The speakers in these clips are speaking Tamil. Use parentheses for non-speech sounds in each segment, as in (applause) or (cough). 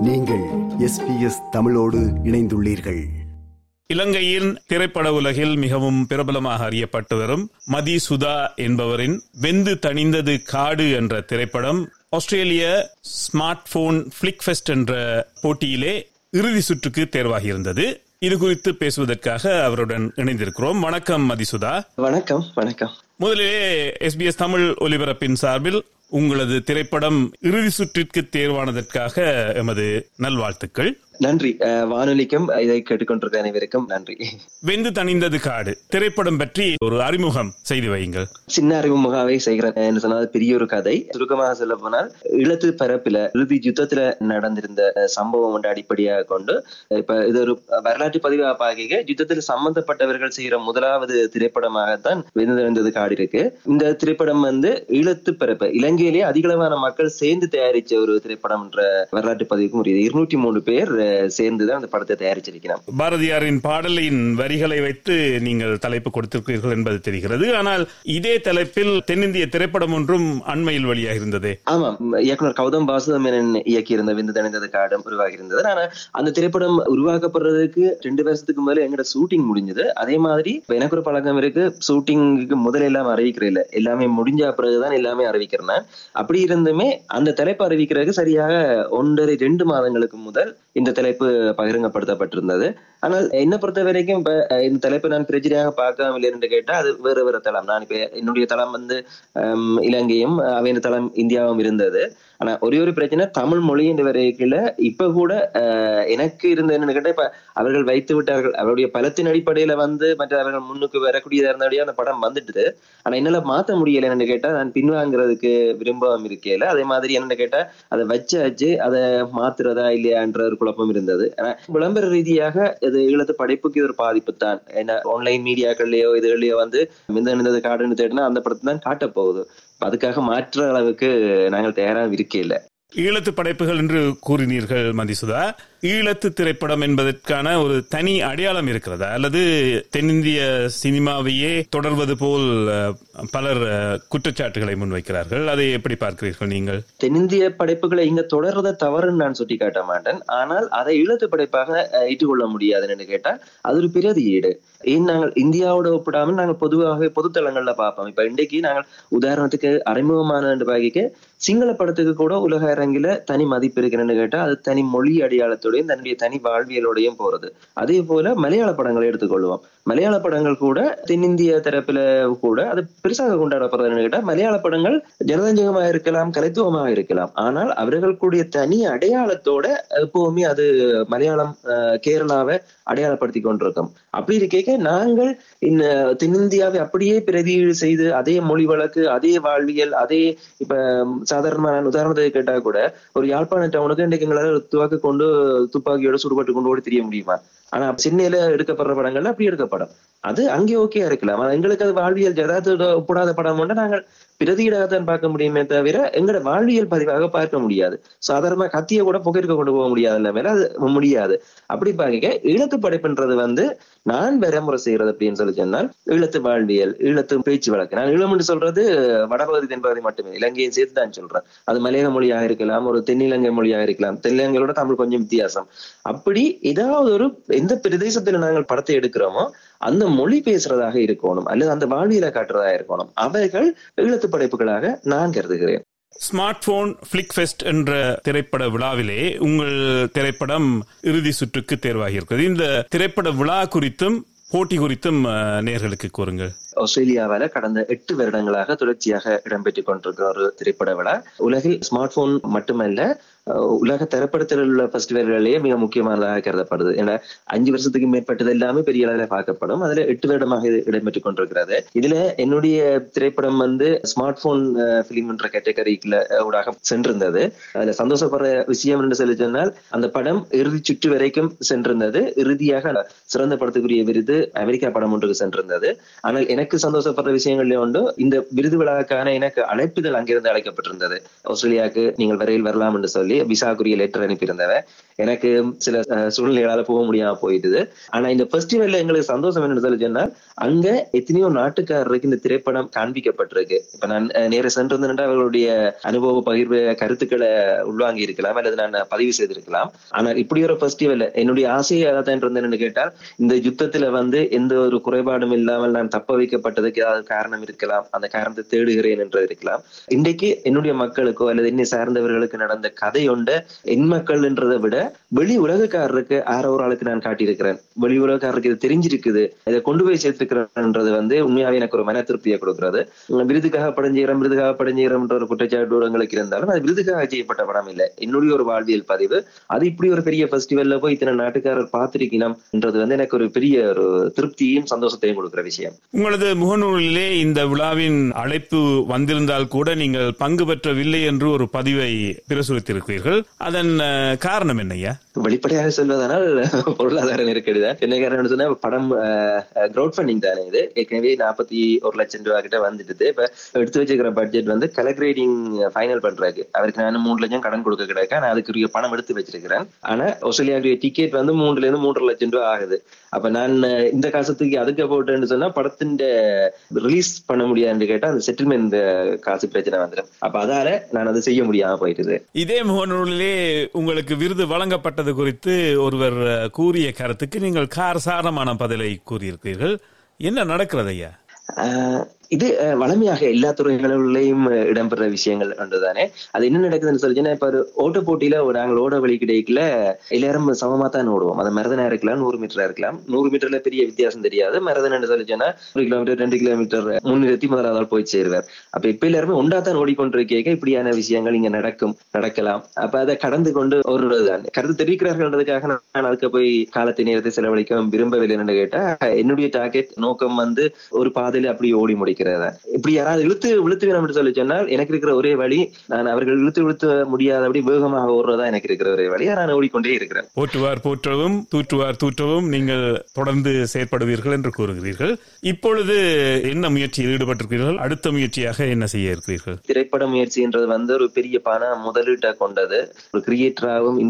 நீங்கள் எஸ்பிஎஸ் தமிழோடு இணைந்துள்ளீர்கள். இலங்கையின் திரைப்பட உலகில் மிகவும் பிரபலமாக அறியப்பட்டு வரும் மதி சுதா என்பவரின் வெந்து தணிந்தது காடு என்ற திரைப்படம் ஆஸ்திரேலிய ஸ்மார்ட் போன் பிளிக் ஃபெஸ்ட் என்ற போட்டியிலே இறுதி சுற்றுக்கு தேர்வாகியிருந்தது. இது குறித்து பேசுவதற்காக அவருடன் இணைந்திருக்கிறோம். வணக்கம் மதிசுதா. வணக்கம் வணக்கம். முதலிலே எஸ்பிஎஸ் தமிழ் ஒலிபரப்பின் சார்பில் உங்களது திரைப்படம் இறுதி சுற்றிற்கு தேர்வானதற்காக எமது நல்வாழ்த்துக்கள். நன்றி. வானொலிக்கும் இதை கேட்டுக்கொண்டிருக்க அனைவருக்கும் நன்றி. வெந்து தணிந்தது காடு. திரைப்படம் பற்றி ஒரு அறிமுகம் செய்து வையுங்கள். சின்ன அறிமுகமாவே செய்கிறேன் என்று சொன்னால் பெரிய ஒரு கதை. சுருக்கமாக சொல்ல போனால் இழத்து பரப்பில இறுதி யுத்தத்துல நடந்திருந்த சம்பவம் ஒன்று அடிப்படையாக கொண்டு இப்ப இது ஒரு வரலாற்று பதிவாக பார்க்க யுத்தத்தில் சம்பந்தப்பட்டவர்கள் செய்கிற முதலாவது திரைப்படமாகத்தான் வெந்து தணிந்தது காடு இருக்கு. இந்த திரைப்படம் வந்து ஈழத்து பரப்பு இலங்கையிலேயே அதிகளவான மக்கள் சேர்ந்து தயாரிச்ச ஒரு திரைப்படம் என்ற வரலாற்று பதிவுக்கும் இருநூற்றி மூணு பேர் சேர்ந்துதான் அந்த படத்தை தயாரிச்சிருக்கிறான். பாரதியாரின் பாடலின் வரிகளை வைத்து நீங்கள் தலைப்பு கொடுத்திருக்கிறீர்கள் என்பது தெரிகிறது. ஆனால் இதே தலைப்பில் தென்னிந்திய திரைப்படம் ஒன்றும் அண்மையில் வெளியாக இருந்தது. ஆமாம். இயக்குனர் கௌதம் வாசுதமேனன் இயக்கியிருந்த விந்து தணிந்தது காடும் உருவாகி இருந்தது ஆனா அந்த திரைப்படம் உருவாக்கப்படுறதுக்கு ரெண்டு வருஷத்துக்கு முதல்ல எங்கட ஷூட்டிங் முடிஞ்சது. அதே மாதிரி எனக்கு ஒரு பழக்கம் இருக்கு. ஷூட்டிங்க்கு முதல்ல எல்லாம் அறிவிக்கிறேன் இல்ல. எல்லாமே முடிஞ்ச பிறகுதான் எல்லாமே அறிவிக்கிறேன். அப்படி இருந்துமே அந்த தலைப்பு அறிவிக்கிறதுக்கு சரியாக ஒன்றரை ரெண்டு மாதங்களுக்கு முதல் இந்த தலைப்பு பகிரங்கப்படுத்தப்பட்டிருந்தது. ஆனால் என்ன பொறுத்த வரைக்கும் இப்ப இந்த தலைப்பை நான் பிரச்சனையாக பார்க்காம இல்லைன்னு கேட்டா அது வேறு வேறு தளம். நான் இப்ப என்னுடைய தளம் வந்து இலங்கையும் அவையின் தளம் இந்தியாவும் இருந்தது. ஆனா ஒரே ஒரு பிரச்சனை தமிழ் மொழி என்ற வரைக்கல இப்ப கூட எனக்கு இருந்த என்னன்னு கேட்டா இப்ப அவர்கள் வைத்து விட்டார்கள். அவருடைய பலத்தின் அடிப்படையில வந்து மற்ற அவர்கள் முன்னுக்கு வரக்கூடியதா இருந்தபடியா அந்த படம் வந்துட்டு ஆனா என்னால மாத்த முடியல என்னன்னு கேட்டா நான் பின்வாங்குறதுக்கு விரும்பாம இருக்கல. அதே மாதிரி என்னன்னு கேட்டா அதை வச்சாச்சு அதை மாத்துறதா இல்லையான்ற ஒரு குழப்பம் இருந்தது. ஆனா விளம்பர ரீதியாக இது ஈழத்து படைப்புக்கு இது ஒரு பாதிப்பு தான். என்ன ஆன்லைன் மீடியாக்கள்லயோ இதுகள்லயோ வந்து மிந்தணிந்தது காடுன்னு தேடினா அந்த படத்தை தான் காட்டப் போகுது. அதுக்காக மாற்ற அளவுக்கு நாங்கள் தயாராக இருக்கையில. ஈழத்து படைப்புகள் என்று கூறினீர்கள் மதிசுதா ஈழத்து திரைப்படம் என்பதற்கான ஒரு தனி அடையாளம் இருக்கிறதா? அல்லது தென்னிந்திய சினிமாவையே தொடர்வது போல் பலர் குற்றச்சாட்டுகளை முன்வைக்கிறார்கள். அதை எப்படி பார்க்கிறீர்கள் நீங்கள்? தென்னிந்திய படைப்புகளை இங்க தொடர்றத தவறுன்னு நான் சுட்டி காட்ட மாட்டேன். ஆனால் அதை இழுத்து படைப்பாக ஏற்றுக்கொள்ள முடியாதுன்னு கேட்டால் அது ஒரு பிரதியீடு ஏன் நாங்கள் இந்தியாவோட ஒப்பிடாமல் நாங்கள் பொதுவாக பொதுத்தளங்கள்ல பார்ப்போம். இப்ப இன்றைக்கு நாங்கள் உதாரணத்துக்கு அறிமுகமான பாகிக்கு சிங்கள படத்துக்கு கூட உலக அரங்கில தனி மதிப்பு இருக்கிறேன்னு கேட்டா அது தனி மொழி அடையாளத்தோடையும் தன்னுடைய தனி வாழ்வியலோடையும் போறது அதே போல மலையாள படங்களை எடுத்துக்கொள்வோம். மலையாள படங்கள் கூட தென்னிந்திய தரப்புல கூட அது பெருசாக கொண்டாடப்படுறதுன்னு மலையாள படங்கள் ஜனரஞ்சகமாக இருக்கலாம் கலைத்துவமாக இருக்கலாம். ஆனால் அவர்களுடைய தனி அடையாளத்தோட எப்பவுமே அது மலையாளம் கேரளாவை அடையாளப்படுத்தி கொண்டிருக்கோம். அப்படி இருக்க நாங்கள் இந்த தென்னிந்தியாவை அப்படியே பிரதியீடு செய்து அதே மொழி வழக்கு அதே வாழ்வியல் அதே இப்ப சாதாரணமான உதாரணத்தை கேட்டா கூட ஒரு யாழ்ப்பாண டவுனுக்கு இன்றைக்கு எங்களால் துவாக்கு கொண்டு துப்பாக்கியோட சுடுபட்டு கொண்டு ஓடி தெரிய முடியுமா? ஆனா சென்னையில எடுக்கப்படுற படங்கள்ல அப்படி எடுக்கப்படும். அது அங்கே ஓகே இருக்கலாம். எங்களுக்கு அது வாழ்வியல் ஜதாத்தோட ஒப்பிடாத படம் ஒன்று நாங்கள் பிரதியீடாகத்தான் பார்க்க முடியுமே தவிர எங்களோட வாழ்வியல் பதிவாக பார்க்க முடியாது. சாதாரணமா கத்திய கூட புகைக்க கொண்டு போக முடியாது மேல அது முடியாது. அப்படி பார்க்க ஈழத்து படைப்புன்றது வந்து நான் வரைமுறை செய்யறது அப்படின்னு சொல்லி சொன்னால் ஈழத்து வாழ்வியல் ஈழத்து பேச்சு வழக்கு. நான் ஈழம் என்று சொல்றது வடபகுதி தென்பகுதி மட்டுமே. இலங்கையை சேர்த்து தான் சொல்றேன். அது மலையக மொழியாக இருக்கலாம் ஒரு தென்னிலங்கை மொழியாக இருக்கலாம். தென்னிலங்கையோட தமிழ் கொஞ்சம் வித்தியாசம். அப்படி ஏதாவது ஒரு எந்த பிரதேசத்துல நாங்கள் படத்தை எடுக்கிறோமோ அந்த மொழி பேசுறதாக இருக்கணும் அல்லது அந்த வாழ்வியலை காட்டுறதாக இருக்கணும். அவைகள் ஈழத்து படைப்புகளாக நான் கருதுகிறேன். ஸ்மார்ட் போன் பிளிக் ஃபெஸ்ட் என்ற திரைப்பட விழாவிலே உங்கள் திரைப்படம் இறுதி சுற்றுக்கு தேர்வாகியிருக்கிறது. இந்த திரைப்பட விழா குறித்தும் போட்டி குறித்தும் அஹ், நேயர்களுக்கு கூறுங்கள். ஆஸ்திரேலியாவில கடந்த எட்டு வருடங்களாக தொடர்ச்சியாக இடம்பெற்றுக் கொண்டிருக்கிற ஒரு திரைப்பட விழா. உலகில் ஸ்மார்ட் போன் மட்டுமல்ல உலக திரைப்படத்தில் உள்ள ஃபெஸ்டிவல்களிலேயே மிக முக்கியமானதாக கருதப்படுது. ஏன்னா அஞ்சு வருஷத்துக்கு மேற்பட்டது எல்லாமே பெரிய அளவில் பார்க்கப்படும். அதுல எட்டு வருடமாக இது இடம்பெற்றுக் கொண்டிருக்கிறது. இதுல என்னுடைய திரைப்படம் வந்து ஸ்மார்ட் போன் பிலிம் என்ற கேட்டகரிக்குள்ள ஊடாக சென்றிருந்தது. அதுல சந்தோஷப்படுற விஷயம் என்று சொல்லி சொன்னால் அந்த படம் இறுதி சுற்று வரைக்கும் சென்றிருந்தது. இறுதியாக சிறந்த படத்துக்குரிய விருது அமெரிக்கா படம் ஒன்றுக்கு சென்றிருந்தது. ஆனால் எனக்கு சந்தோஷப்படுற விஷயங்கள்ல ஒன்று இந்த விருது விழாக்கான எனக்கு அழைப்புதல் அங்கிருந்து அழைக்கப்பட்டிருந்தது. ஆஸ்திரேலியாவுக்கு நீங்கள் வரையில் வரலாம் என்று சொல்லி விசாக்குரிய லெட்டர் அனுப்பியிருந்தவன். எனக்கு சில சூழ்நிலைகளால போக முடியாம போயிட்டுது. ஆனா இந்த ஃபெஸ்டிவல்ல எங்களுக்கு சந்தோஷம் என்னன்னு சொல்லி சொன்னா அங்க எத்தனையோ நாட்டுக்காரருக்கு இந்த திரைப்படம் காண்பிக்கப்பட்டிருக்கு. இப்ப நான் நேர சென்றிருந்தேன் அவர்களுடைய அனுபவ பகிர்வு கருத்துக்களை உள்வாங்கி இருக்கலாம் அல்லது நான் பதிவு செய்திருக்கலாம். ஆனால் இப்படி ஒரு ஃபெஸ்டிவல் என்னுடைய ஆசையை அதான் இருந்தேன்னு கேட்டால் இந்த யுத்தத்துல வந்து எந்த ஒரு குறைபாடும் இல்லாமல் நான் தப்ப வைக்கப்பட்டதுக்கு ஏதாவது காரணம் இருக்கலாம் அந்த காரணத்தை தேடுகிறேன் என்று இருக்கலாம். இன்றைக்கு என்னுடைய மக்களுக்கோ அல்லது என்னை சார்ந்தவர்களுக்கு நடந்த கதை ஒண்ட என் மக்கள்ன்றதை விட வெளி உலகக்காரருக்கு ஆற ஒரு ஆளுக்கு நான் காட்டியிருக்கிறேன். வெளி உலகக்காரருக்கு இது தெரிஞ்சிருக்குது. இதை கொண்டு போய் சேர்த்துக்கிறேன்ன்றது வந்து உண்மையாவே எனக்கு ஒரு மன திருப்தியை கொடுக்கிறது. விருதுக்காக படம் விருதுக்காக படம் ஒரு குற்றச்சாட்டு உங்களுக்கு இருந்தாலும் அது விருதுக்காக செய்யப்பட்ட படம் இல்லை. என்னுடைய ஒரு வாழ்வியல் பதிவு. அது இப்படி ஒரு பெரிய ஃபெஸ்டிவல்ல போய் இத்தனை நாட்டுக்காரர் பார்த்திருக்கணும்ன்றது வந்து எனக்கு ஒரு பெரிய ஒரு திருப்தியும் சந்தோஷத்தையும் கொடுக்கிற விஷயம். உங்களது முகநூலிலே இந்த விழாவின் அழைப்பு வந்திருந்தால் கூட நீங்கள் பங்கு பெற்றவில்லை என்று ஒரு பதிவை பிரசுரித்திருக்கிறீர்கள். அதன் காரணம் என்ன? என்னய்யா வெளிப்படையாக சொல்வதனால் (laughs) பொருளாதார நெருக்கடி தான். என்ன காரணம் சொன்னா படம் கிரௌட் ஃபண்டிங் தானே இது. ஏற்கனவே நாற்பத்தி ஒரு லட்சம் ரூபாய் கிட்ட வந்துட்டு இப்ப எடுத்து வச்சிருக்கிற பட்ஜெட் வந்து கலர் கிரேடிங் ஃபைனல் பண்றாரு அவருக்கு நான் மூணு லட்சம் கடன் கொடுக்க கிடைக்க. நான் அதுக்குரிய பணம் எடுத்து வச்சிருக்கிறேன். ஆனா ஆஸ்திரேலியாவுடைய டிக்கெட் வந்து மூணுல இருந்து மூன்றரை லட்சம் ரூபாய் ஆகுது. அப்ப நான் இந்த காசத்துக்கு அதுக்கு போட்டேன்னு சொன்னா படத்தின் ரிலீஸ் பண்ண முடியாதுன்னு கேட்டா அந்த செட்டில்மெண்ட் காசு பிரச்சனை வந்துடும் அப்ப அதால நான் அதை செய்ய முடியாம போயிட்டுது. இதே முகநூலிலே உங்களுக்கு விருது வழங்கப்பட்டது குறித்து ஒருவர் கூறிய கருத்துக்கு நீங்கள் காரசாரமான பதிலை கூறியிருக்கிறீர்கள். என்ன நடக்கிறது ஐயா இது அஹ், வளமையாக எல்லா துறைகளிலையும் இடம்பெற விஷயங்கள் ஒன்றுதானே அது என்ன நடக்குதுன்னு சொல்லிச்சுன்னா இப்ப ஒரு ஓட்ட போட்டியில ஒரு நாங்கள் ஓட வழி கிடைக்கல எல்லாரும் சமமா தான் ஓடுவோம் அது மரதனா இருக்கலாம் நூறு மீட்டரா இருக்கலாம் நூறு மீட்டர்ல பெரிய வித்தியாசம் தெரியாது மரதன் சொல்லிச்சுன்னா ஒரு கிலோமீட்டர் ரெண்டு கிலோமீட்டர் முன்னிறுத்தி முதலாவது போய் சேருவார் அப்ப இப்ப எல்லாருமே ஒன்றா தான் ஓடிக்கொண்டிருக்கேக்க இப்படியான விஷயங்கள் இங்க நடக்கும் நடக்கலாம் அப்ப அதை கடந்து கொண்டு ஓடுறதுதான் கருத்து தெரிவிக்கிறார்கள்ன்றதுக்காக நான் அதுக்கு போய் காலத்தை நேரத்தை செலவழிக்க விரும்பவில்லை என்று கேட்டா என்னுடைய டார்கெட் நோக்கம் வந்து ஒரு பாதையில அப்படி ஓடி முடிக்கும் முடிக்கிறதா இப்படி யாராவது இழுத்து இழுத்து வேணும் என்று சொல்லி சொன்னால் எனக்கு இருக்கிற ஒரே வழி நான் அவர்கள் இழுத்து இழுத்து முடியாதபடி வேகமாக ஓடுறதா எனக்கு இருக்கிற ஒரே வழியா நான் ஓடிக்கொண்டே இருக்கிறேன். போற்றுவார் போற்றவும் தூற்றுவார் தூற்றவும் நீங்கள் தொடர்ந்து செயற்படுவீர்கள் என்று கூறுகிறீர்கள். இப்பொழுது என்ன முயற்சியில் ஈடுபட்டிருக்கிறீர்கள்? அடுத்த முயற்சியாக என்ன செய்ய இருக்கிறீர்கள்? திரைப்பட முயற்சின்றது வந்து ஒரு பெரிய பண முதலீட்டை கொண்டது. ஒரு கிரியேட்டராகவும்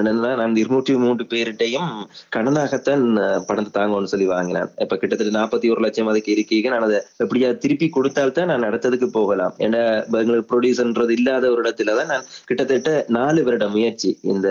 என்னன்னா நான் இருநூற்றி மூன்று பேரிட்டையும் கடனாகத்தான் பணத்தை தாங்கன்னு சொல்லி வாங்கினேன். இப்ப கிட்டத்தட்ட நாற்பத்தி ஒரு லட்சம் அதுக்கு இருக்கீங்க. நான் அதை எப்படியா திருப்பி கொடுத்தால்தான் நான் அடுத்ததுக்கு போகலாம். ஏன்னா எங்களுக்கு ப்ரொடியூசர்ன்றது இல்லாத ஒரு இடத்துல தான் நான் கிட்டத்தட்ட நாலு வருட முயற்சி. இந்த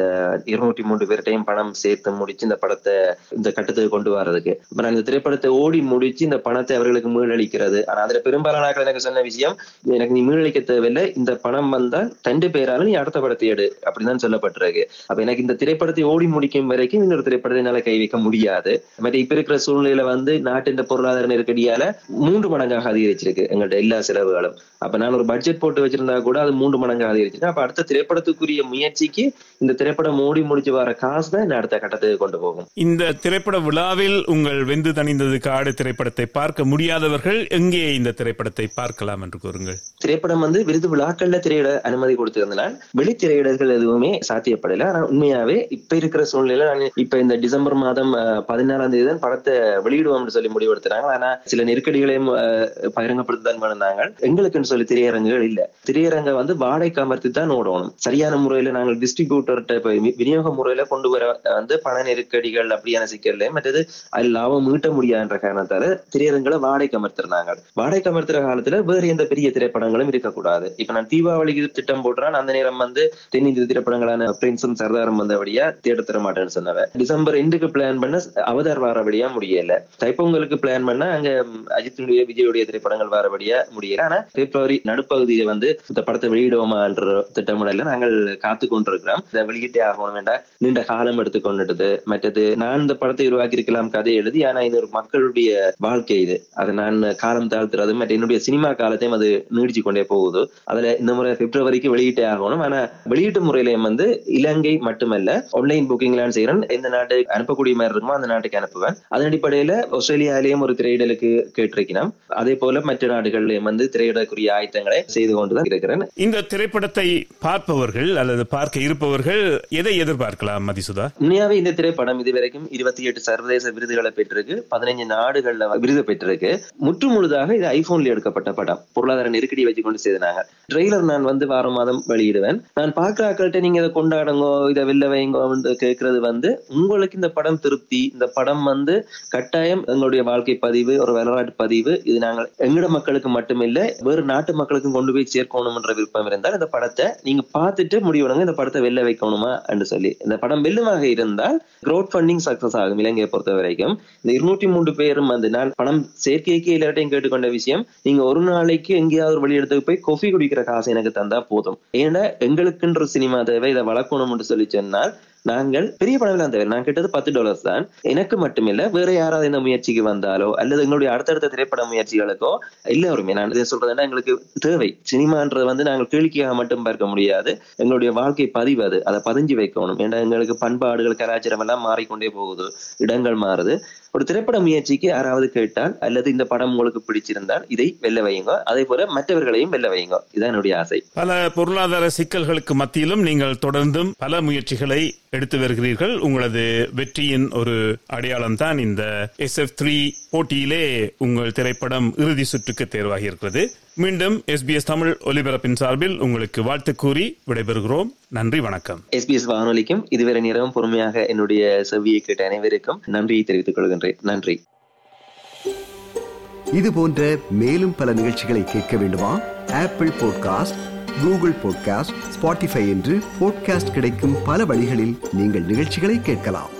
இருநூற்றி மூன்று பேர்கிட்டையும் பணம் சேர்த்து முடிச்சு இந்த படத்தை இந்த கட்டத்துக்கு கொண்டு வர்றதுக்கு. இப்ப நான் இந்த திரைப்படத்தை ஓடி முடிச்சு இந்த பணத்தை அவர்களுக்கு மீளளிக்கிறது ஆனா அதுல பெரும்பாலான எனக்கு சொன்ன விஷயம் எனக்கு நீ மீளளிக்க தேவையில்லை இந்த பணம் வந்தா தண்டு பேரால நீ அடுத்த படத்தை எடு அப்படின்னு சொல்லப்பட்டிருக்கு. அப்ப எனக்கு இந்த திரைப்படத்தை ஓடி முடிக்கும் வரைக்கும் இன்னொரு திரைப்படத்தை என்னால கை வைக்க முடியாது. மற்ற இப்ப இருக்கிற சூழ்நிலையில வந்து நாட்டின் பொருளாதார நெருக்கடியால மூன்று மடங்காக அதிகரிச்சிருக்கு. எங்கள்ட்ட எல்லா செலவுகளும். அப்ப நான் ஒரு பட்ஜெட் போட்டு வச்சிருந்தா கூட அது மூன்று மடங்கு அதிகரிச்சிருக்கு. அப்ப அடுத்த திரைப்படத்துக்குரிய முயற்சிக்கு இந்த திரைப்படம் ஓடி முடிச்சு வர காசு தான் அடுத்த கட்டத்துக்கு கொண்டு போகும். இந்த திரைப்பட விழாவில் உங்கள் வெந்து தணிந்தது காடு திரைப்படத்தை பார்க்க முடியாதவர்கள் எங்கே இந்த திரைப்படத்தை பார்க்கலாம் என்று கூறுங்கள். திரைப்படம் வந்து விருது விழாக்கள்ல திரையிட அனுமதி கொடுத்திருந்தனால் வெளி திரையிடல்கள் எதுவுமே சாத்தியப்படல. ஆனா உண்மையாவே இப்ப இருக்கிற சூழ்நிலையில நான் இப்ப இந்த டிசம்பர் மாதம் பதினாறாம் தேதி தான் படத்தை வெளியிடுவோம்னு சொல்லி முடிவெடுத்தாங்க ஆனா சில நெருக்கடிகளையும் அஹ், பகிரங்கப்படுத்ததான் பண்ணாங்க எங்களுக்குன்னு சொல்லி திரையரங்குகள் இல்ல. திரையரங்க வந்து வாடகைக்கு அமர்த்தி தான் ஓடணும். சரியான முறையில நாங்கள் டிஸ்ட்ரிபியூட்டர்கிட்ட விநியோக முறையில கொண்டு வர வந்து பண நெருக்கடிகள் அப்படியான சிக்கல்ல மற்றது அது லாபம் மீட்ட முடியாதுன்ற காரணத்தால திரையரங்களை வாடகைக்கு அமர்த்திருந்தாங்க. வாடகைக்கு அமர்த்துற காலத்துல வேற எந்த பெரிய திரைப்படங்களும் இருக்கக்கூடாது. இப்ப நான் தீபாவளிக்கு திட்டம் போடுறேன். அந்த நேரம் வந்து தென்னிந்திய திரைப்படங்களான பிரின்ஸும் சர்தாரும் வந்தபடியா தேட தர மாட்டேன்னு சொன்னவன் டிசம்பர் ரெண்டுக்கு பிளான் பண்ண அவதார் வாரபடியா முடியல. தைப்பொங்கலுக்கு பிளான் பண்ண அங்க அஜித்துடைய விஜயுடைய திரைப்படங்கள் வரபடியா முடியல. ஆனா பிப்ரவரி நடுப்பகுதியில வந்து இந்த படத்தை வெளியிடுவோமான்ற திட்டமிடல நாங்கள் காத்து கொண்டிருக்கிறோம் இதை வெளியிட்டே ஆகணும் வேண்டாம் நீண்ட காலம் எடுத்துக்கொண்டுட்டது. மற்றது நான் இந்த படத்தை உருவாக்கி இருக்கலாம் கதை எழுதி ஆனா இது ஒரு மக்களுடைய வாழ்க்கை இது. அதை நான் காலம் தாழ்த்துறது மற்ற என்னுடைய சினிமா காலத்தையும் அது நீடிச்சு கொண்டே போகுது. அதுல இந்த முறை பிப்ரவரிக்கு வெளியிட்டே ஆகணும். ஆனா வெளியீட்டு முறையிலையும் வந்து இலங்கை மட்டுமல்ல ஆன்லைன் புக்கிங்லாம் செய்யறேன் எந்த நாட்டுக்கு அனுப்பக்கூடிய மாதிரி இருக்குமோ அந்த நாட்டுக்கு அனுப்புவேன். அதன் அடிப்படையில ஆஸ்திரேலியாலேயும் ஒரு திரையிடலுக்கு கேட்டிருக்கிறோம். அதே போல மற்ற நாடுகளிலும் வந்து திரையிடக்கூடிய ஆயத்தங்களை செய்து கொண்டுதான் இருக்கிறேன். இந்த திரைப்படத்தை பார்ப்பவர்கள் அல்லது பார்க்க இருப்பவர்கள் எதை எதிர்பார்க்கலாம் மதிசுதா? உண்மையாவே இந்த திரைப்படம் இதுவரைக்கும் இருபத்தி எட்டு சர்வதேச விருதுகளை பெற்றிருக்கு. பதினைஞ்சு நாடுகள்ல விருது பெற்றிருக்கு. முற்று முழுதாக இது ஐபோன்ல எடுக்கப்பட்ட படம். பொருளாதார நெருக்கடி வச்சு கொண்டு செய்தாங்க ட்ரெய்லர் நான் வந்து வார மாதம் வெளியிடுவேன். நான் பார்க்கிற ஆக்கள்கிட்ட நீங்க இதை கொண்டாடுங்கோ இதை வெளில வைங்கோ கேட்கறது வந்து உங்களுக்கு இந்த படம் திருப்தி. இந்த படம் வந்து கட்டாயம் எங்களுடைய வாழ்க்கை பதிவு ஒரு வரலாற்று பதிவு. இது நாங்கள் எங்கட மக்களுக்கு மட்டுமில்ல வேறு நாட்டு மக்களுக்கும் கொண்டு போய் சேர்க்கணும்ன்ற விருப்பம் இருந்தால் இந்த படத்தை நீங்க பார்த்துட்டு முடிவெடுங்க இந்த படத்தை வெளில வைக்கணுமா என்று சொல்லி. இந்த படம் வெல்லுமாக இருந்தால் க்ரௌட் ஃபண்டிங் சக்சஸ் ஆகும் இலங்கையை பொறுத்த வரைக்கும் இந்த இருநூற்றி மூன்று பேரும் வந்து நான் பணம் சேர்க்கைக்கு எல்லார்ட்டையும் கேட்டுக்கொண்ட விஷயம் நீங்க ஒரு நாளைக்கு எங்கேயாவது ஒரு வழி இடத்துக்கு போய் கொஃபி குடிக்கிற காசு எனக்கு தந்தா போதும். ஏன்னா எங்களுக்குன்ற சினிமா தேவை இதை வளர்க்கணும்னு சொல்லி சொன்னால் நாங்கள் பெரிய படம்லாம் தேவை. நான் கேட்டது பத்து டாலர்ஸ் தான். எனக்கு மட்டுமில்ல வேற யாராவது இந்த முயற்சிக்கு வந்தாலோ அல்லது எங்களுடைய அடுத்தடுத்த திரைப்பட முயற்சிகளுக்கோ எல்லாருமே நான் இதை சொல்றதுன்னா எங்களுக்கு தேவை. சினிமான்றது வந்து நாங்கள் கேளிக்கையாக மட்டும் பார்க்க முடியாது. எங்களுடைய வாழ்க்கை பதிவு அது. அதை பதிஞ்சு வைக்கணும். ஏன்னா எங்களுக்கு பண்பாடுகள் கலாச்சாரம் எல்லாம் மாறிக்கொண்டே போகுது. இடங்கள் மாறுது. ஒரு திரைப்பட முயற்சிக்கு யாராவது கேட்டால் அல்லது இந்த படம் உங்களுக்கு பிடிச்சிருந்தால் இதை வெல்ல வையுங்க. அதே போல மற்றவர்களையும் வெல்ல வையுங்க. இதுதான் என்னுடைய ஆசை. பல பொருளாதார சிக்கல்களுக்கு மத்தியிலும் நீங்கள் தொடர்ந்தும் பல முயற்சிகளை எடுத்து வருகிறீர்கள். உங்களது வெற்றியின் ஒரு அடையாளம் தான் இந்த எஸ் எஃப் த்ரீ போட்டியிலே உங்கள் திரைப்படம் இறுதி சுற்றுக்கு தேர்வாகி இருக்கிறது. மீண்டும் எஸ்பிஎஸ் தமிழ் ஒலிபரப்பின் சார்பில் உங்களுக்கு வாழ்த்து கூறி விடைபெறுகிறோம். நன்றி வணக்கம். எஸ்பிஎஸ் வானொலிக்கும் இதுவரை நேரம் பொறுமையாக என்னுடைய செவியை கேட்ட அனைவருக்கும் நன்றியை தெரிவித்துக் கொள்கின்றேன். நன்றி. இது போன்ற மேலும் பல நிகழ்ச்சிகளை கேட்க வேண்டுமா? Apple podcast Google podcast Spotify என்று பாட்காஸ்ட் கிடைக்கும் பல வழிகளில் நீங்கள் நிகழ்ச்சிகளை கேட்கலாம்.